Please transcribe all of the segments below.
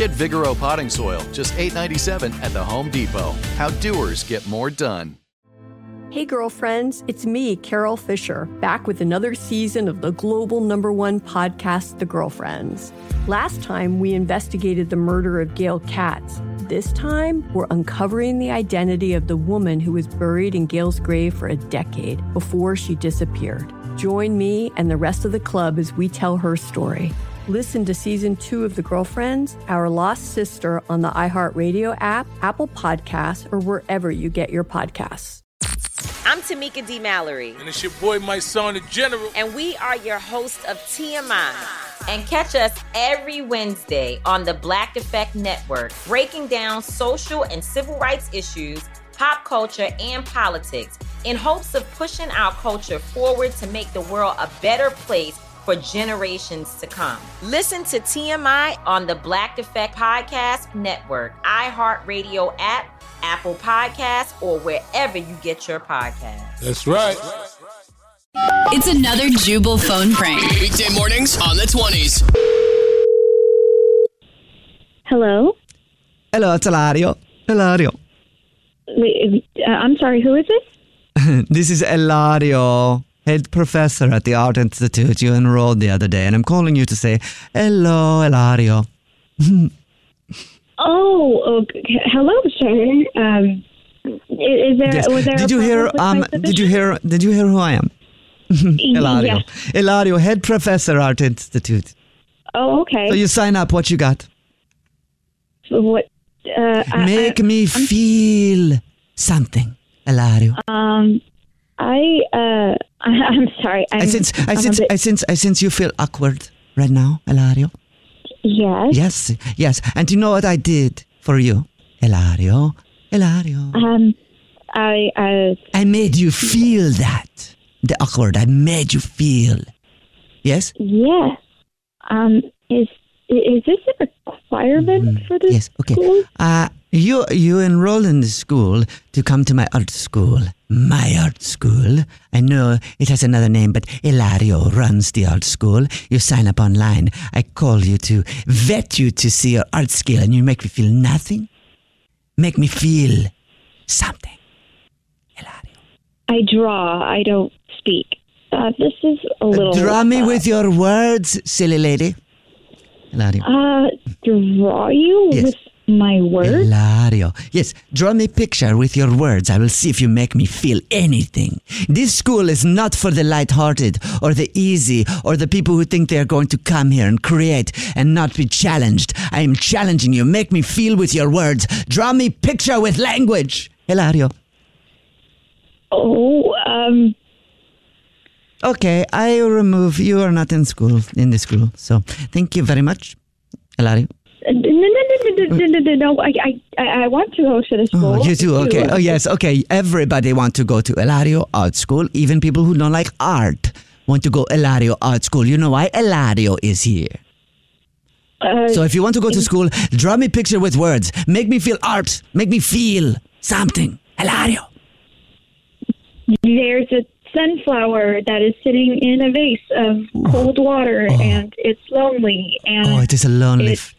Get Vigoro potting soil, just $8.97 at the Home Depot. How doers get more done. Hey, girlfriends, it's me, Carol Fisher, back with another season of the global number one podcast, The Girlfriends. Last time, we investigated the murder of Gail Katz. This time, we're uncovering the identity of the woman who was buried in Gail's grave for a decade before she disappeared. Join me and the rest of the club as we tell her story. Listen to season two of The Girlfriends, Our Lost Sister on the iHeartRadio app, Apple Podcasts, or wherever you get your podcasts. I'm Tamika D. Mallory. And it's your boy, my son, the General. And we are your hosts of TMI. And catch us every Wednesday on the Black Effect Network, breaking down social and civil rights issues, pop culture, and politics in hopes of pushing our culture forward to make the world a better place for generations to come. Listen to TMI on the Black Effect Podcast Network, iHeartRadio app, Apple Podcasts, or wherever you get your podcasts. That's right. It's another Jubal phone prank. Weekday mornings on the 20s. Hello. Hello, it's Hilario. Hilario. Wait, uh, I'm sorry. Who is this? This is Hilario, head professor at the Art Institute you enrolled the other day, and I'm calling you to say hello, Hilario. Oh, okay. hello, sir. Um, is, there? Yes. Was there? Did you hear? problem with my Um, did you hear? Did you hear who I am? Hilario. Yes. Hilario, head professor, Art Institute. Oh, okay. So you sign up. What you got? So what? Uh, I- Make I, me feel something, Hilario. Um, I. Uh, I, I'm sorry. I'm, I sense. I sense. bit- I sense. I sense you feel awkward right now, Hilario. yes. Yes, yes. And do you know what I did for you, Hilario? Hilario. Um, I. Uh, I made you feel that. The awkward. I made you feel. Yes? yes. Um, is is this a requirement for this Yes. Okay. school? Uh, you you enroll in the school to come to my art school. My art school. I know it has another name, but Hilario runs the art school. You sign up online. I call you to vet you to see your art skill, and you make me feel nothing. Make me feel something. Hilario. I draw. I don't speak. Uh, this is a little. Draw me uh, with your words, silly lady. Hilario. Uh, draw you Yes. with my words? Hilario. Yes, draw me a picture with your words. I will see if you make me feel anything. This school is not for the light-hearted or the easy or the people who think they are going to come here and create and not be challenged. I am challenging you. Make me feel with your words. Draw me picture with language. Hilario. Oh, um, Okay, I remove. You are not in school, in the school. So thank you very much. Hilario. No, no, no, no, no, no, no. I, I, I want to go to the school. Oh, you do? Okay. Oh, yes. Okay. Everybody want to go to Hilario Art School, even people who don't like art want to go Hilario Art School. You know why? Hilario is here. Uh, so if you want to go to school, draw me picture with words. Make me feel art. Make me feel something. Hilario. There's a sunflower that is sitting in a vase of cold water, oh. and it's lonely. And oh, it is a lonely. It,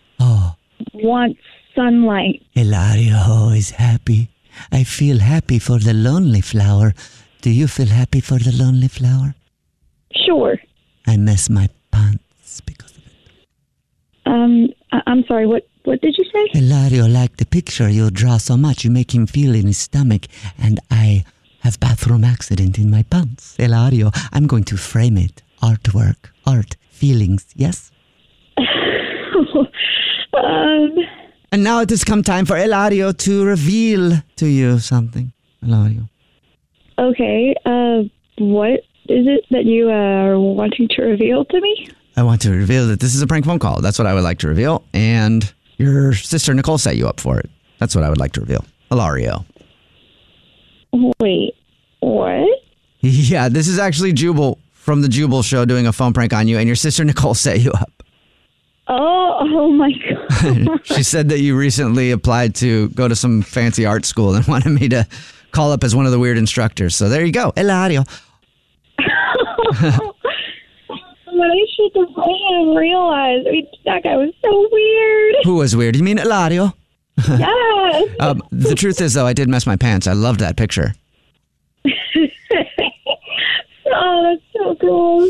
wants sunlight. Hilario is happy. I feel happy for the lonely flower. Do you feel happy for the lonely flower? Sure. I mess my pants because of it. Um, I- I'm sorry. What what did you say? Hilario liked the picture you draw so much. You make him feel in his stomach, and I have bathroom accident in my pants. Hilario, I'm going to frame it. Artwork, art, feelings, yes? um, And now it has come time for Hilario to reveal to you something. Hilario. okay. Uh, what is it that you are wanting to reveal to me? I want to reveal that this is a prank phone call. That's what I would like to reveal. And your sister Nicole set you up for it. That's what I would like to reveal. Hilario. Wait, what? Yeah, this is actually Jubal from the Jubal show doing a phone prank on you, and your sister Nicole set you up. Oh, oh my god. she said that you recently applied to go to some fancy art school and wanted me to call up as one of the weird instructors. So there you go. Hilario. But I should have I didn't realize. I mean, that guy was so weird. Who was weird? You mean Hilario? Yes. Um, the truth is, though, I did mess my pants. I loved that picture. oh, that's so cool.